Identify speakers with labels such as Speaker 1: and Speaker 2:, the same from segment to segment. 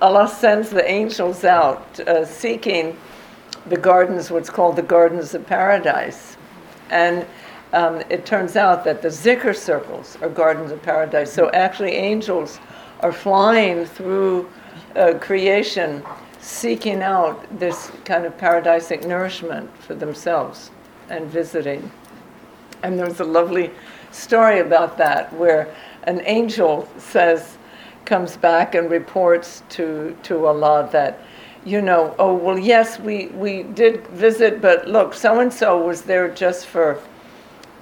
Speaker 1: Allah sends the angels out uh, seeking the gardens, what's called the gardens of paradise. And um, it turns out that the zikr circles are gardens of paradise. So actually, angels are flying through uh, creation seeking out this kind of paradisic nourishment for themselves and visiting. And there's a lovely story about that where an angel says, comes back and reports to, to Allah that, you know, oh, well, yes, we, we did visit, but look, so and so was there just for,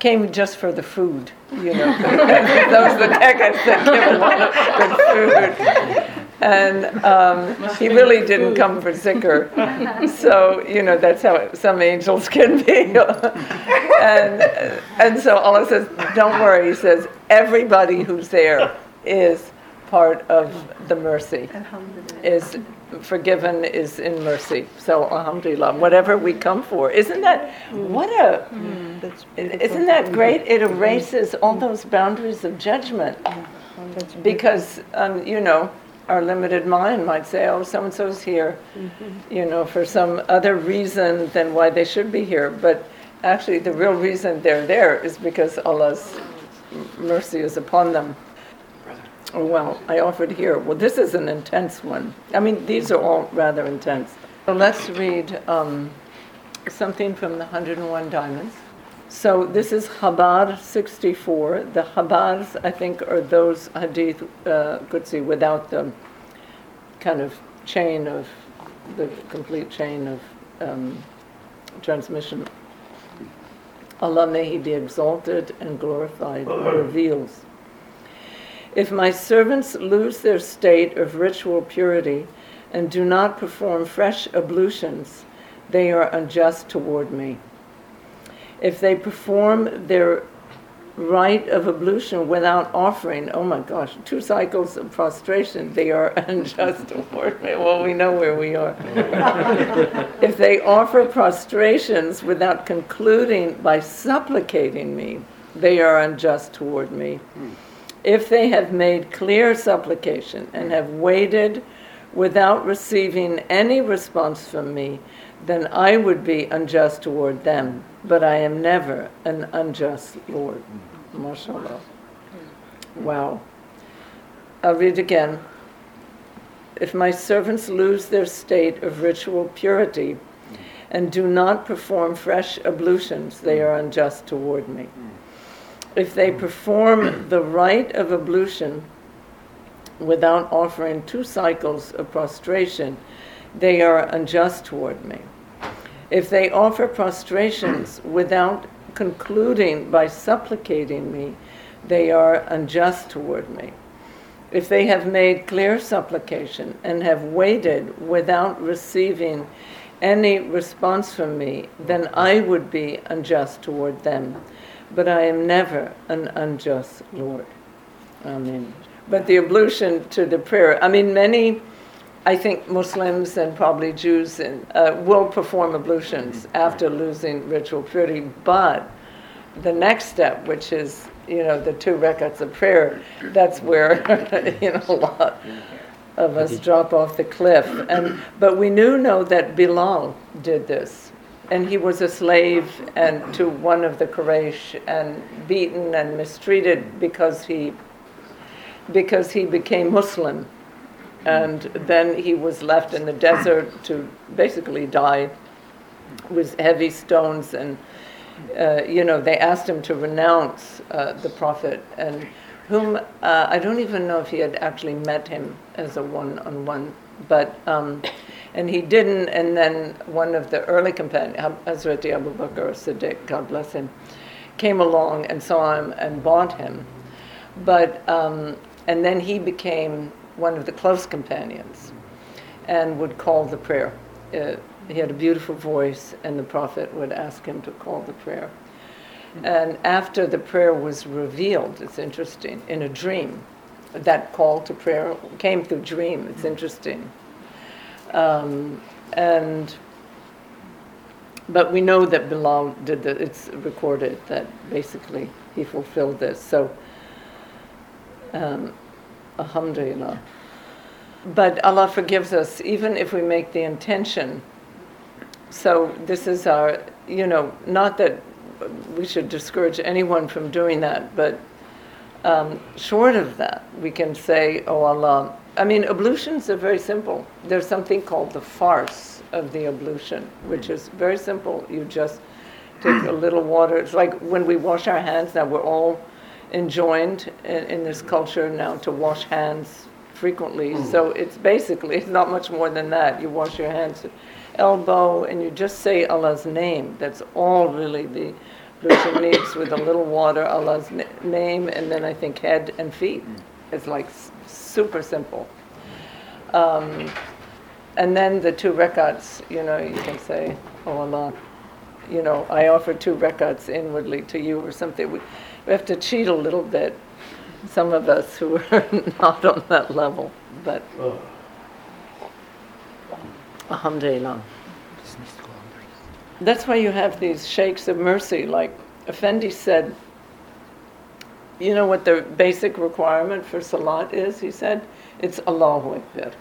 Speaker 1: came just for the food, you know. Those are the Tekkets that give a lot of food and um, he really didn't come for zikr. So you know that's how some angels can be. and and so Allah says, "Don't worry." He says, "Everybody who's there is part of the mercy. Is forgiven is in mercy. So alhamdulillah, whatever we come for, isn't that what a mm. isn't that great? It erases all those boundaries of judgment because um, you know our limited mind might say, oh, so and so's here, mm-hmm. you know, for some other reason than why they should be here. But actually, the real reason they're there is because Allah's mercy is upon them. Oh, well, I offered here. Well, this is an intense one. I mean, these are all rather intense. So let's read um, something from the 101 Diamonds. So this is Habar 64. The Habars, I think, are those hadith uh, without the kind of chain of, the complete chain of um, transmission. Allah may He be exalted and glorified, reveals. If my servants lose their state of ritual purity and do not perform fresh ablutions, they are unjust toward me if they perform their rite of ablution without offering, oh my gosh, two cycles of prostration, they are unjust toward me. Well, we know where we are. if they offer prostrations without concluding by supplicating me, they are unjust toward me. If they have made clear supplication and have waited without receiving any response from me, then I would be unjust toward them but I am never an unjust Lord. MashaAllah. Wow. I'll read again. If my servants lose their state of ritual purity and do not perform fresh ablutions, they are unjust toward me. If they perform the rite of ablution without offering two cycles of prostration, they are unjust toward me. If they offer prostrations without concluding by supplicating me, they are unjust toward me. If they have made clear supplication and have waited without receiving any response from me, then I would be unjust toward them. But I am never an unjust Lord. Amen. But the ablution to the prayer, I mean, many I think Muslims and probably Jews and, uh, will perform ablutions after losing ritual purity, but the next step, which is you know the two rakats of prayer, that's where you know a lot of us drop off the cliff. And but we do know that Bilal did this, and he was a slave and to one of the Quraysh and beaten and mistreated because he because he became Muslim. And then he was left in the desert to basically die with heavy stones and uh, you know they asked him to renounce uh, the prophet and whom uh, I don't even know if he had actually met him as a one-on-one but um, and he didn't and then one of the early companions Hazrat Abu Bakr Siddiq God bless him came along and saw him and bought him but um, and then he became one of the close companions and would call the prayer. Uh, he had a beautiful voice, and the Prophet would ask him to call the prayer. And after the prayer was revealed, it's interesting, in a dream, that call to prayer came through dream. It's interesting. Um, and but we know that Bilal did that. It's recorded that basically he fulfilled this. So um, Alhamdulillah. But Allah forgives us even if we make the intention. So this is our, you know, not that we should discourage anyone from doing that, but um, short of that, we can say, Oh Allah. I mean, ablutions are very simple. There's something called the farce of the ablution, which is very simple. You just take a little water. It's like when we wash our hands now, we're all enjoined in, in this culture now to wash hands frequently. Mm. So it's basically, it's not much more than that. You wash your hands elbow and you just say Allah's name. That's all really the ablution needs with a little water, Allah's name, and then I think head and feet. It's like super simple. Um, and then the two rakats, you know, you can say, Oh Allah, you know, I offer two rakats inwardly to you or something. We, we have to cheat a little bit, some of us who are not on that level, but oh. alhamdulillah. That's why you have these sheikhs of mercy, like Effendi said, you know what the basic requirement for salat is? He said, it's Allahu Akbar.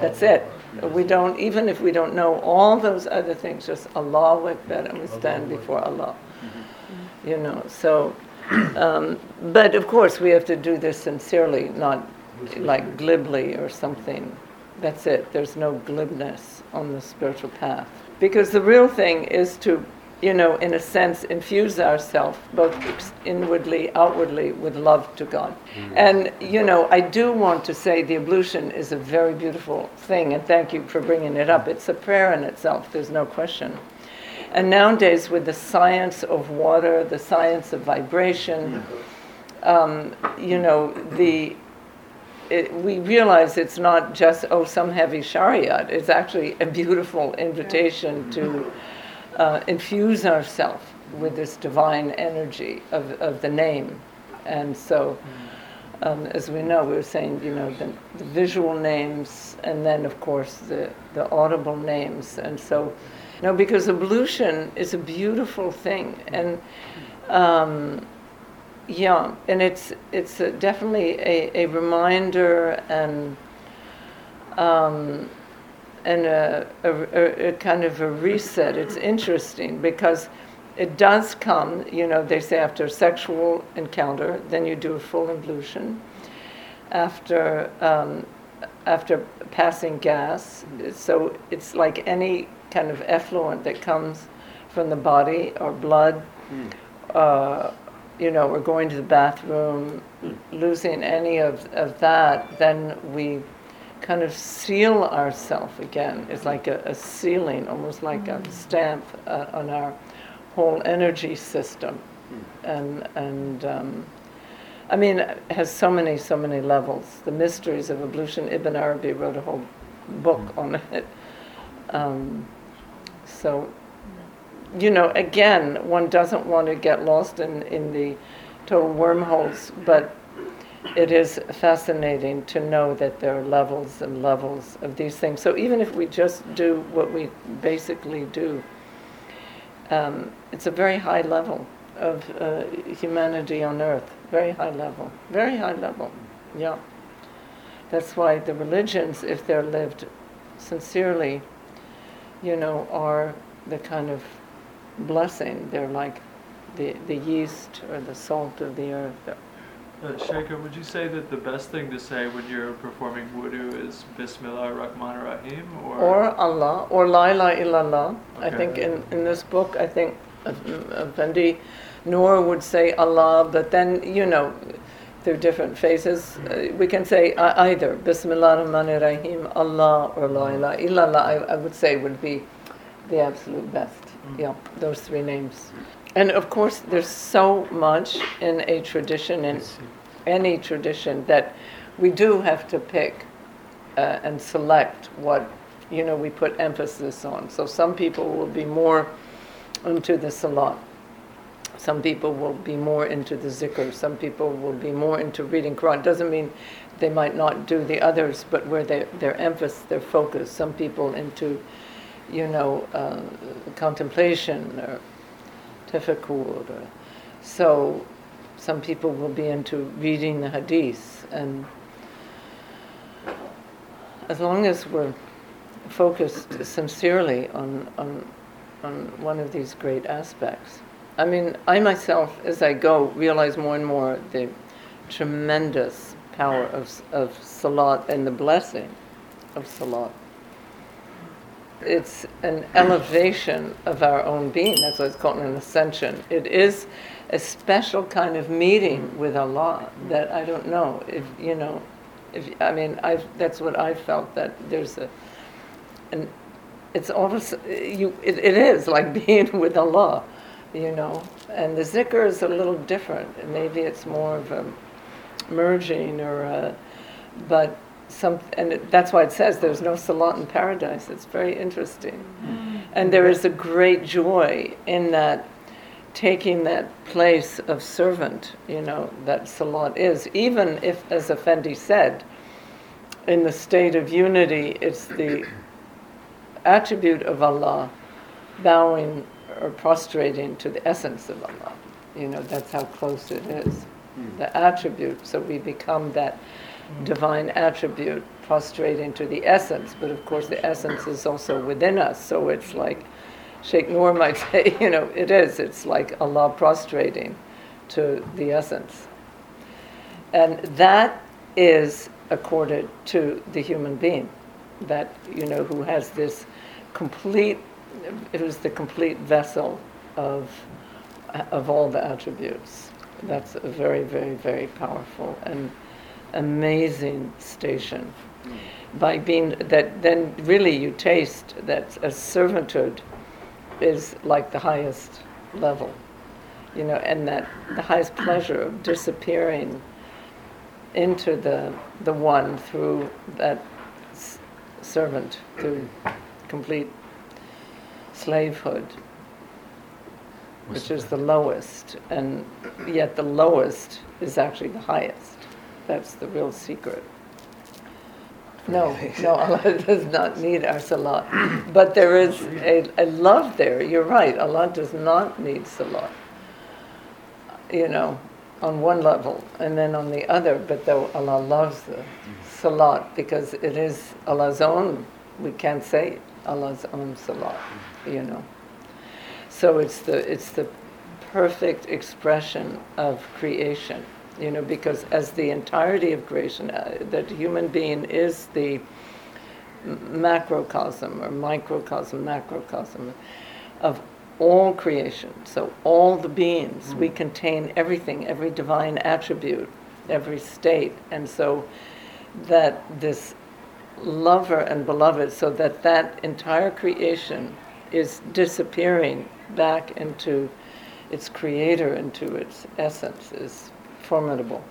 Speaker 1: That's it. We don't, even if we don't know all those other things, just Allahu Akbar, and we stand before Allah. You know, so, um, but of course we have to do this sincerely, not like glibly or something. That's it. There's no glibness on the spiritual path. Because the real thing is to you know, in a sense, infuse ourselves both inwardly, outwardly with love to God. Mm-hmm. And, you know, I do want to say the ablution is a very beautiful thing, and thank you for bringing it up. It's a prayer in itself, there's no question. And nowadays, with the science of water, the science of vibration, um, you know, the it, we realize it's not just oh some heavy shariat. It's actually a beautiful invitation to uh, infuse ourselves with this divine energy of, of the name. And so, um, as we know, we were saying, you know, the, the, visual names and then, of course, the, the audible names. And so, you know, because ablution is a beautiful thing. And, um, yeah, and it's, it's a, definitely a, a reminder and um, and a, a, a, kind of a reset. It's interesting because it does come, you know, they say after a sexual encounter, then you do a full ablution. After, um, after passing gas, so it's like any kind of effluent that comes from the body or blood. Mm. Uh, you know, we're going to the bathroom, losing any of, of that, then we kind of seal ourselves again. It's like a, a, sealing, almost like mm-hmm. a stamp uh, on our whole energy system. Mm. And, and um, I mean, it has so many, so many levels. The mysteries of ablution, Ibn Arabi wrote a whole book mm. on it. Um, so, you know, again, one doesn't want to get lost in, in the total wormholes, but it is fascinating to know that there are levels and levels of these things. So even if we just do what we basically do, um, it's a very high level of uh, humanity on earth. Very high level. Very high level. Yeah. That's why the religions, if they're lived sincerely, you know, are the kind of blessing. They're like the, the yeast or the salt of the earth.
Speaker 2: Uh, Sheikha, would you say that the best thing to say when you're performing wudu is Bismillah Rahman Rahim? Or,
Speaker 1: or Allah, or La ilaha illallah. Okay. I think in, in this book, I think Effendi Noor would say Allah, but then, you know, there are different phases. Uh, we can say uh, either Bismillah Rahman Rahim, Allah, or La ilaha illallah, I, I would say would be the absolute best. Mm. Yeah, those three names. And of course, there's so much in a tradition, in any tradition, that we do have to pick uh, and select what you know we put emphasis on. So some people will be more into the salat. Some people will be more into the zikr. Some people will be more into reading Quran. Doesn't mean they might not do the others, but where they, their emphasis, their focus. Some people into, you know, uh, contemplation or difficult. So some people will be into reading the hadith and as long as we're focused sincerely on, on, on one of these great aspects. I mean, I myself, as I go, realize more and more the tremendous power of, of Salat and the blessing of Salat. It's an elevation of our own being. That's why it's called an ascension. It is a special kind of meeting with Allah that I don't know if you know. If I mean, I that's what I felt that there's a, and it's almost you. It, it is like being with Allah, you know. And the zikr is a little different. Maybe it's more of a merging or, a, but some, and it, that's why it says there's no salat in paradise. It's very interesting. Mm. And there is a great joy in that taking that place of servant, you know, that salat is. Even if, as Effendi said, in the state of unity, it's the attribute of Allah bowing or prostrating to the essence of Allah. You know, that's how close it is. Hmm. The attribute, so we become that divine attribute prostrating to the essence, but of course the essence is also within us, so it's like Sheikh Noor might say, you know, it is, it's like Allah prostrating to the essence. And that is accorded to the human being, that, you know, who has this complete, it was the complete vessel of, of all the attributes. That's a very, very, very powerful and amazing station. By being that, then really you taste that a servanthood is like the highest level, you know, and that the highest pleasure of disappearing into the the one through that s- servant, through complete slavehood, which is the lowest, and yet the lowest is actually the highest. That's the real secret. No, no, Allah does not need our salat. But there is a, a love there. You're right. Allah does not need salat. You know, on one level, and then on the other. But though Allah loves the salat because it is Allah's own. We can't say Allah's own salat. You know. So it's the it's the perfect expression of creation you know, because as the entirety of creation, uh, that human being is the macrocosm or microcosm, macrocosm of all creation. So all the beings, we contain everything, every divine attribute, every state, and so that this lover and beloved, so that that entire creation is disappearing back into its creator, into its essence, is formidable.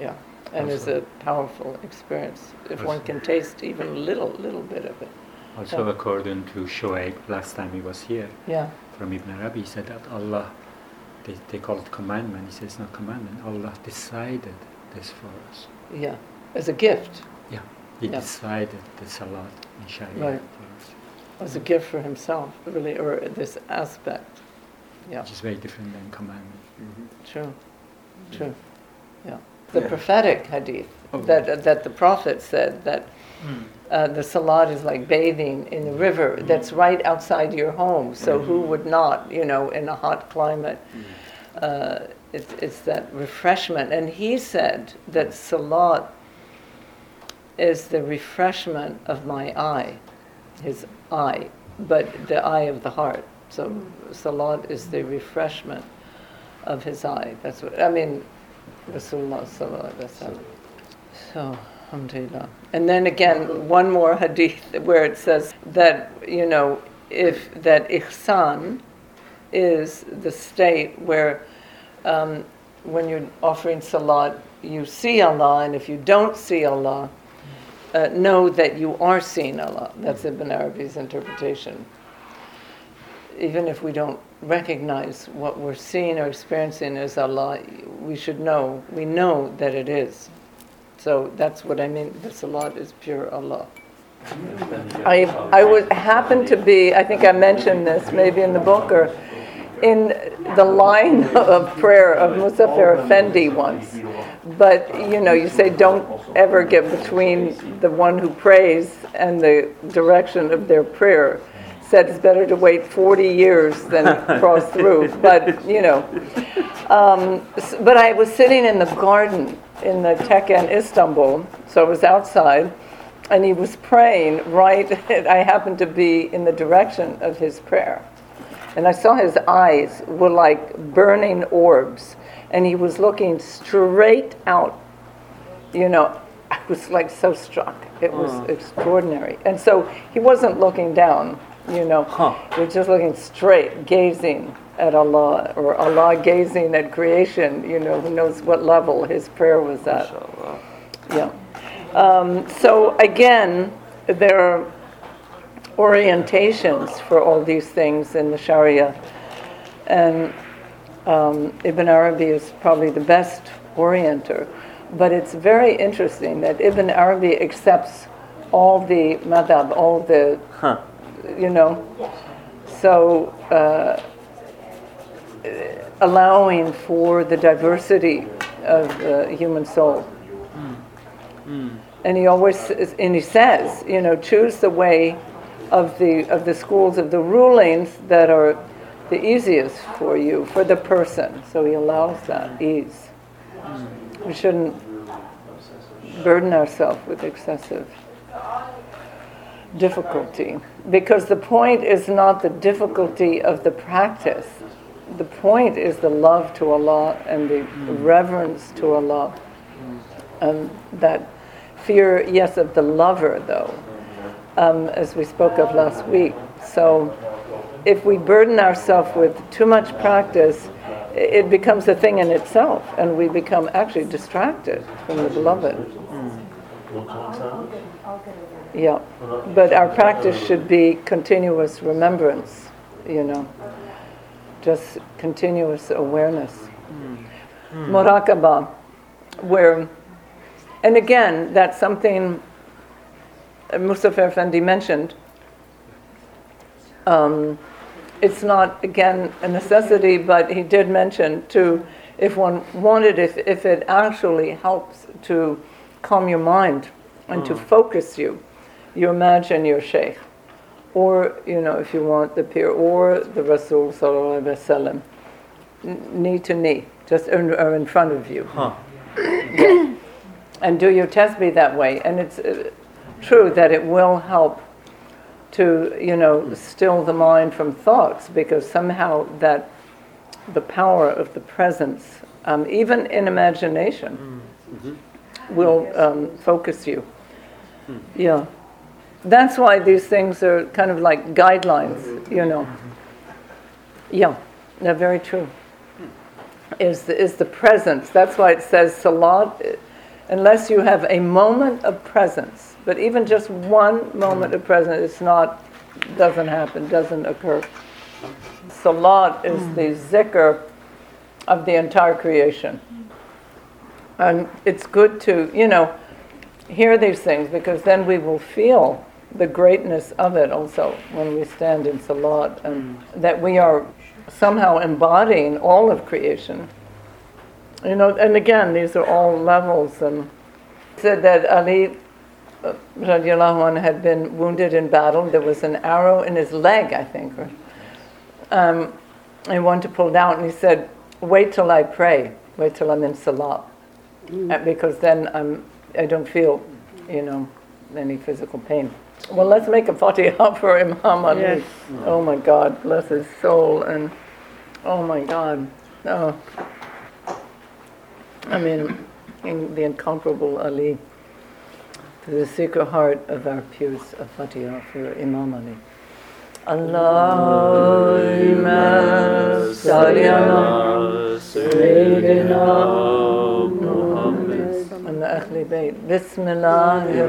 Speaker 1: Yeah. And is a powerful experience if one can taste even a little, little bit of it.
Speaker 3: Also,
Speaker 1: Yeah.
Speaker 3: according to Shoaib, last time he was here,
Speaker 1: Yeah.
Speaker 3: from Ibn Arabi, he said that Allah, they, they call it commandment. He says, it's not commandment. Allah decided this for us.
Speaker 1: Yeah. As a gift.
Speaker 3: Yeah. He
Speaker 1: Yeah.
Speaker 3: decided the salat in Sharia
Speaker 1: Right.
Speaker 3: for us,
Speaker 1: As a gift for himself, really, or this aspect. Yeah.
Speaker 3: which is very different than commandment. Mm-hmm.
Speaker 1: True. True. Yeah. The
Speaker 4: Yeah.
Speaker 1: prophetic hadith
Speaker 4: Oh.
Speaker 1: that that the prophet said that
Speaker 2: Mm.
Speaker 1: uh, the salat is like bathing in the river that's right outside your home. So who would not, you know, in a hot climate? Uh, it's, it's that refreshment. And he said that salat is the refreshment of my eye, his eye, but the eye of the heart. So salat is the refreshment of his eye. That's what I mean. Rasulullah sallallahu. So, alhamdulillah. And then again, one more hadith where it says that, you know, if that ihsan is the state where um, when you're offering salat, you see Allah, and if you don't see Allah, uh, know that you are seeing Allah. That's Ibn Arabi's interpretation. Even if we don't recognize what we're seeing or experiencing as Allah, we should know, we know that it is. So that's what I mean. The salat is pure Allah. I, I would happen to be, I think I mentioned this maybe in the book, or in the line of prayer of Muzaffar Effendi once. But you know, you say don't ever get between the one who prays and the direction of their prayer. Said it's better to wait 40 years than cross through. But you know, um, but I was sitting in the garden in the Tekken Istanbul, so I was outside, and he was praying right. I happened to be in the direction of his prayer. And I saw his eyes were like burning orbs, and he was looking straight out. You know, I was like so struck. It was extraordinary. And so he wasn't looking down, you know, he was just looking straight, gazing at Allah, or Allah gazing at creation, you know, who knows what level his prayer was at. Yeah. Um, so again, there are orientations for all these things in the Sharia, and um, Ibn Arabi is probably the best orienter. But it's very interesting that Ibn Arabi accepts all the madhab, all the, you know, so uh, allowing for the diversity of the human soul. And he always says- and he says, you know, choose the way of the of the schools of the rulings that are the easiest for you for the person. So he allows that ease. We shouldn't burden ourselves with excessive difficulty because the point is not the difficulty of the practice. The point is the love to Allah and the reverence to Allah um, that fear, yes, of the lover, though, um, as we spoke of last week. So, if we burden ourselves with too much practice, it becomes a thing in itself, and we become actually distracted from the beloved. Yeah, but our practice should be continuous remembrance, you know, just continuous awareness. Muraqabah, where and again, that's something Mustafa Effendi mentioned. Um, it's not, again, a necessity, but he did mention to, if one wanted, if, if it actually helps to calm your mind and to focus you, you imagine your sheikh. Or, you know, if you want the pir, or the Rasul Sallallahu Alaihi Wasallam, knee to knee, just in, or in front of you and do your tasbih that way. And it's uh, true that it will help to, you know, still the mind from thoughts because somehow that the power of the presence, um, even in imagination, will um, focus you. Yeah. That's why these things are kind of like guidelines, you know. Yeah, they're very true. Is the, is the presence. That's why it says salat, unless you have a moment of presence, but even just one moment of presence, it's not, doesn't happen, doesn't occur. Salat is the zikr of the entire creation. And it's good to, you know, hear these things because then we will feel the greatness of it also when we stand in salat and that we are somehow embodying all of creation. You know, and again, these are all levels. And said that Ali uh, radiallahu had been wounded in battle. There was an arrow in his leg, I think. Or, um, he wanted to pull it out, and he said, "Wait till I pray. Wait till I'm in salat, Uh, because then I'm I don't feel, you know, any physical pain." Well, let's make a fatiha for Imam Ali.
Speaker 4: Yes.
Speaker 1: Oh my God, bless his soul, and oh my God, oh. I mean, in the incomparable Ali, to the secret heart of our pirs of Fatiha for Imam Ali. Allahumma salli ala Sayyidina Muhammad and the Akhli Bayt. Bismillahir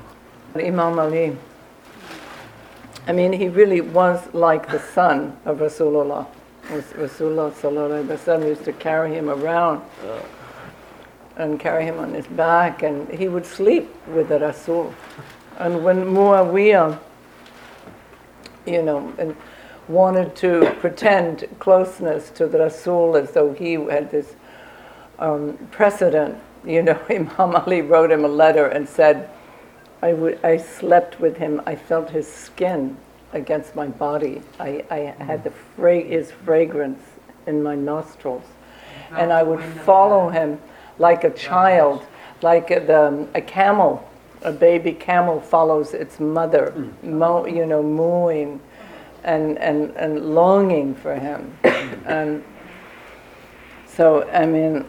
Speaker 1: Imam Ali. I mean, he really was like the son of Rasulullah. Rasulullah used to carry him around and carry him on his back, and he would sleep with the Rasul. And when Muawiyah, you know, and wanted to pretend closeness to the Rasul as though he had this um, precedent, you know, Imam Ali wrote him a letter and said, I, w- I slept with him, I felt his skin against my body. I, I had the fra- his fragrance in my nostrils. And I would follow him like a child, like a, the, um, a camel. A baby camel follows its mother, mo- you know, mooing and, and, and longing for him. and so, I mean,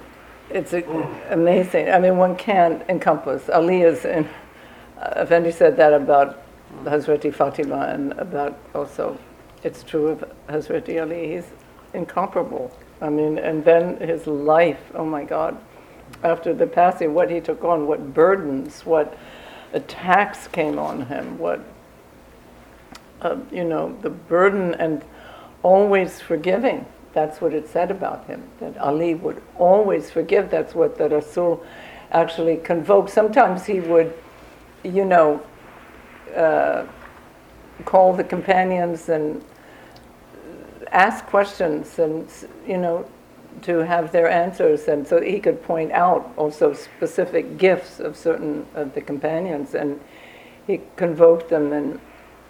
Speaker 1: it's a, amazing. I mean, one can't encompass. Ali is, in, Effendi said that about Hazreti Fatima and about also, it's true of Hazreti Ali. He's incomparable. I mean, and then his life, oh my God, after the passing, what he took on, what burdens, what attacks came on him, what, uh, you know, the burden and always forgiving. That's what it said about him, that Ali would always forgive. That's what the Rasul actually convoked. Sometimes he would, you know, uh, call the companions and ask questions and, you know, to have their answers. And so he could point out also specific gifts of certain of the companions. And he convoked them and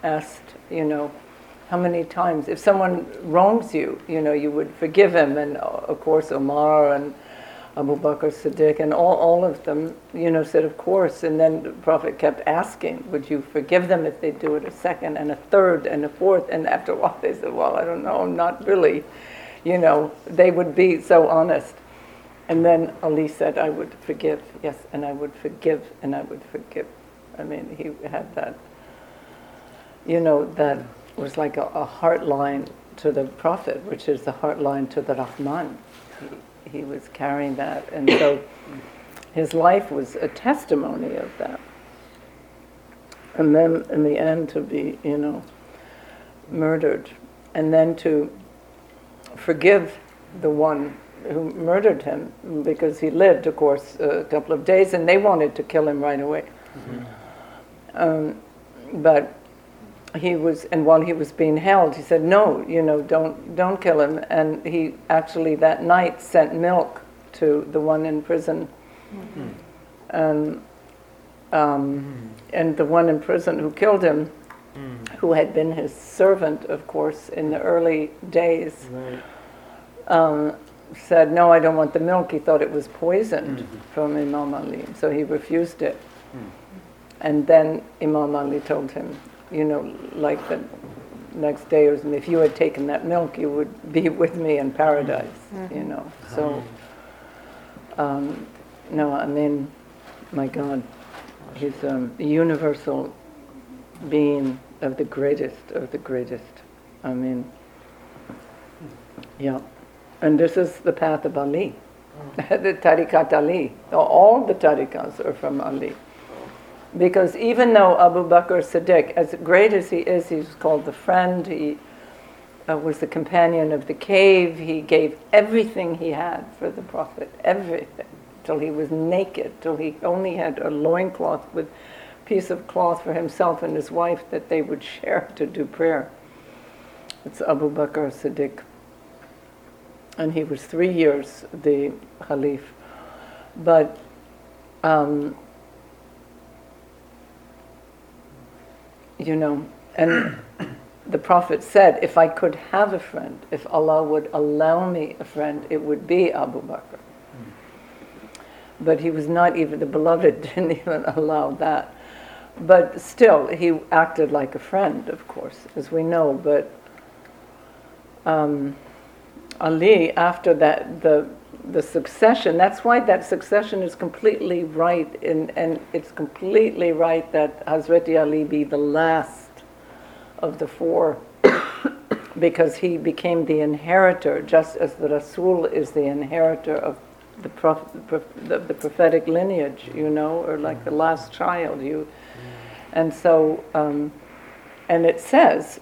Speaker 1: asked, you know, how many times, if someone wrongs you, you know, you would forgive him. And of course, Omar and Abu Bakr Siddiq and all, all of them, you know, said, of course. And then the Prophet kept asking, would you forgive them if they do it a second and a third and a fourth? And after a while, they said, well, I don't know, not really. You know, they would be so honest. And then Ali said, I would forgive, yes, and I would forgive, and I would forgive. I mean, he had that, you know, that was like a, a heart line to the Prophet, which is the heart line to the Rahman. He, was carrying that. And so his life was a testimony of that. And then in the end to be, you know, murdered. And then to forgive the one who murdered him because he lived, of course, a couple of days and they wanted to kill him right away. Mm-hmm. Um, but he was, and while he was being held, he said, "No, you know, don't don't kill him." And he actually that night sent milk to the one in prison, mm-hmm. and um, and the one in prison who killed him, mm. who had been his servant, of course, in the early days, right. um, said, "No, I don't want the milk." He thought it was poisoned mm-hmm. from Imam Ali, so he refused it. Mm. And then Imam Ali told him, you know, like the next day, was, if you had taken that milk, you would be with me in paradise, mm-hmm. you know. So, um, no, I mean, my God, he's um, a universal being of the greatest of the greatest. I mean, yeah. And this is the path of Ali, mm. the Tariqat Ali. All the tariqas are from Ali. Because even though Abu Bakr Siddiq, as great as he is, he's called the friend, he uh, was the companion of the cave, he gave everything he had for the Prophet, everything, till he was naked, till he only had a loincloth with piece of cloth for himself and his wife that they would share to do prayer. It's Abu Bakr Siddiq. And he was three years the Khalif. But um, you know, and the Prophet said, if I could have a friend, if Allah would allow me a friend, it would be Abu Bakr. But he was not even, the beloved didn't even allow that. But still, he acted like a friend, of course, as we know. But um, Ali, after that, the the succession. That's why that succession is completely right, in, and it's completely right that Hazreti Ali be the last of the four because he became the inheritor, just as the Rasul is the inheritor of the, prof, the, the prophetic lineage, you know, or like the last child. You, and so, um, and it says,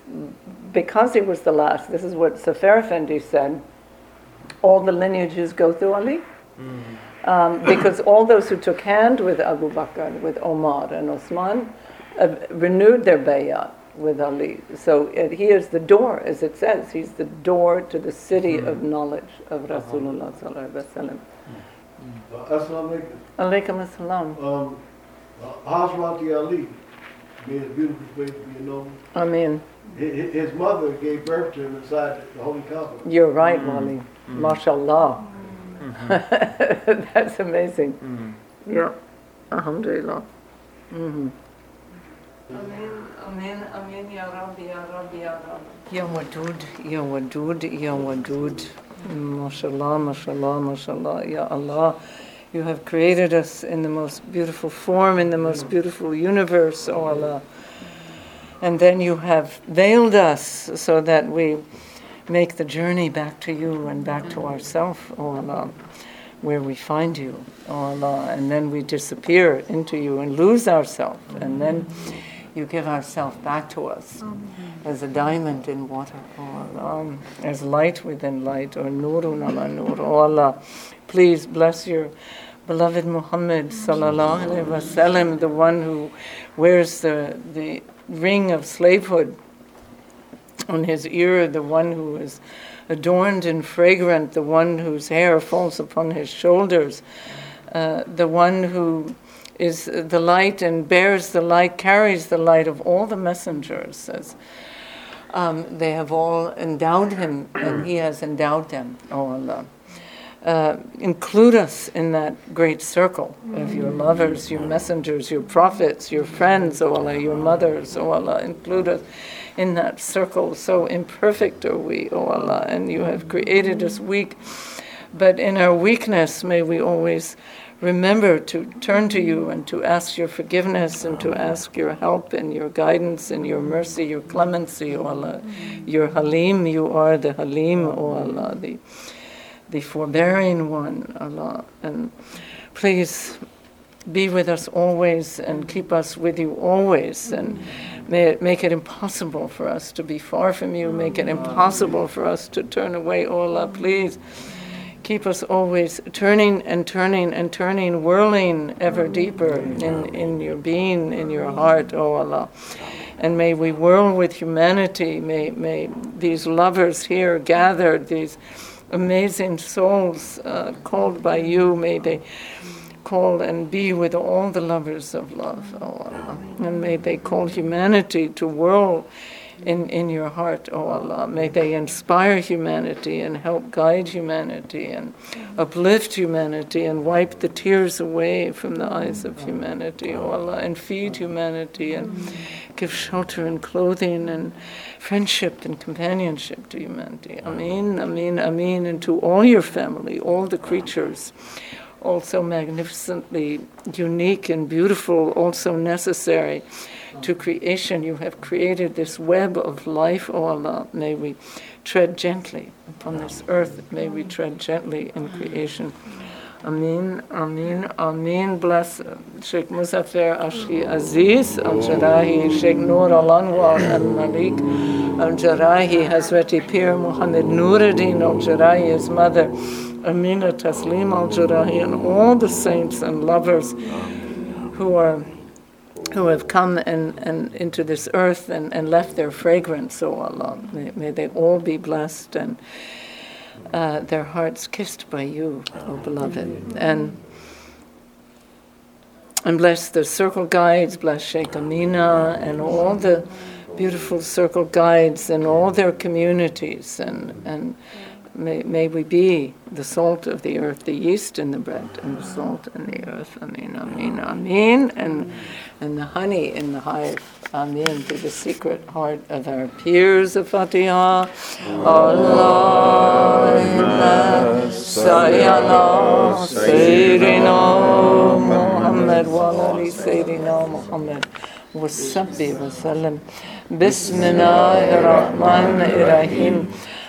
Speaker 1: because he was the last, this is what Safar Effendi said, all the lineages go through Ali. Um, because all those who took hand with Abu Bakr, with Omar and Osman, uh, renewed their bayat with Ali. So uh, he is the door, as it says. He's the door to the city of knowledge of Rasulullah sallallahu alaihi wasallam.
Speaker 4: Uh, Assalamu alaikum.
Speaker 1: Assalam.
Speaker 4: Um, uh, Hazrati Ali, being a beautiful place to be known.
Speaker 1: I mean,
Speaker 4: Hi- hi- His mother gave birth to him inside the Holy Kaaba.
Speaker 1: you're right, mm. Wali. Mm. MashaAllah. Mm-hmm. That's amazing. Mm. Yeah. Alhamdulillah. Mm-hmm. Amin, amin, amin, ya Rabbi, ya Rabbi, ya Rabbi. Ya Wadud, ya Wadud, ya Wadud. MashaAllah, MashaAllah, MashaAllah, Ya Allah. You have created us in the most beautiful form, in the most beautiful universe, O Allah. And then you have veiled us so that we make the journey back to you and back to ourself, O Allah, where we find you, O Allah. And then we disappear into you and lose ourselves. And then you give ourselves back to us as a diamond in water, O Allah, as light within light, or nurun ala nur, O Allah. Please bless your beloved Muhammad sallallahu alaihi wasallam, the one who wears the, the ring of slavehood on his ear, the one who is adorned and fragrant, the one whose hair falls upon his shoulders, uh, the one who is the light and bears the light, carries the light of all the messengers. As, um, they have all endowed him, and he has endowed them, O Allah. Uh, include us in that great circle of your lovers, your messengers, your prophets, your friends, O Allah, your mothers, O Allah. Include us in that circle. So imperfect are we, O Allah, and you have created us weak. But in our weakness, may we always remember to turn to you and to ask your forgiveness and to ask your help and your guidance and your mercy, your clemency, O Allah. Your Halim, you are the Halim, O Allah, the, the forbearing one, Allah. And please be with us always and keep us with you always. And may it make it impossible for us to be far from you, make it impossible for us to turn away, O Allah, please. Keep us always turning and turning and turning, whirling ever deeper in, in your being, in your heart, O Allah. And may we whirl with humanity. May, may these lovers here gathered, these amazing souls uh, called by you, may they call and be with all the lovers of love, O Allah. And may they call humanity to whirl in, in your heart, O Allah. May they inspire humanity and help guide humanity and uplift humanity and wipe the tears away from the eyes of humanity, O Allah, and feed humanity and give shelter and clothing and friendship and companionship to humanity. Ameen, Ameen, Ameen, and to all your family, all the creatures also magnificently unique and beautiful, also necessary to creation. You have created this web of life, O Allah. May we tread gently upon this earth. May we tread gently in creation. Amin, Amin, Amin. Bless Sheikh Muzaffar Ashki Aziz, Al Jerrahi, Sheikh Noor Al Anwar Al Malik, Al Jerrahi, Hazrati Pir Muhammad Nuruddin Al Jerrahi, his mother, Amina Taslim Al Jerrahi, and all the saints and lovers who are who have come and, and into this earth and, and left their fragrance, O Allah. May, may they all be blessed and uh, their hearts kissed by you, O beloved. And and bless the circle guides, bless Sheikh Amina and all the beautiful circle guides and all their communities and and may, we be the salt of the earth, the yeast in the bread, and the salt in the earth. Amen, amen, amen. And, and the honey in the hive. Amen. Through the secret heart of our pirs of Fatiha. Allahumma salli ala Sayyidina Muhammad wa ali Sayyidina Muhammad. وصحبه وسلم بسم الله الرحمن الرحيم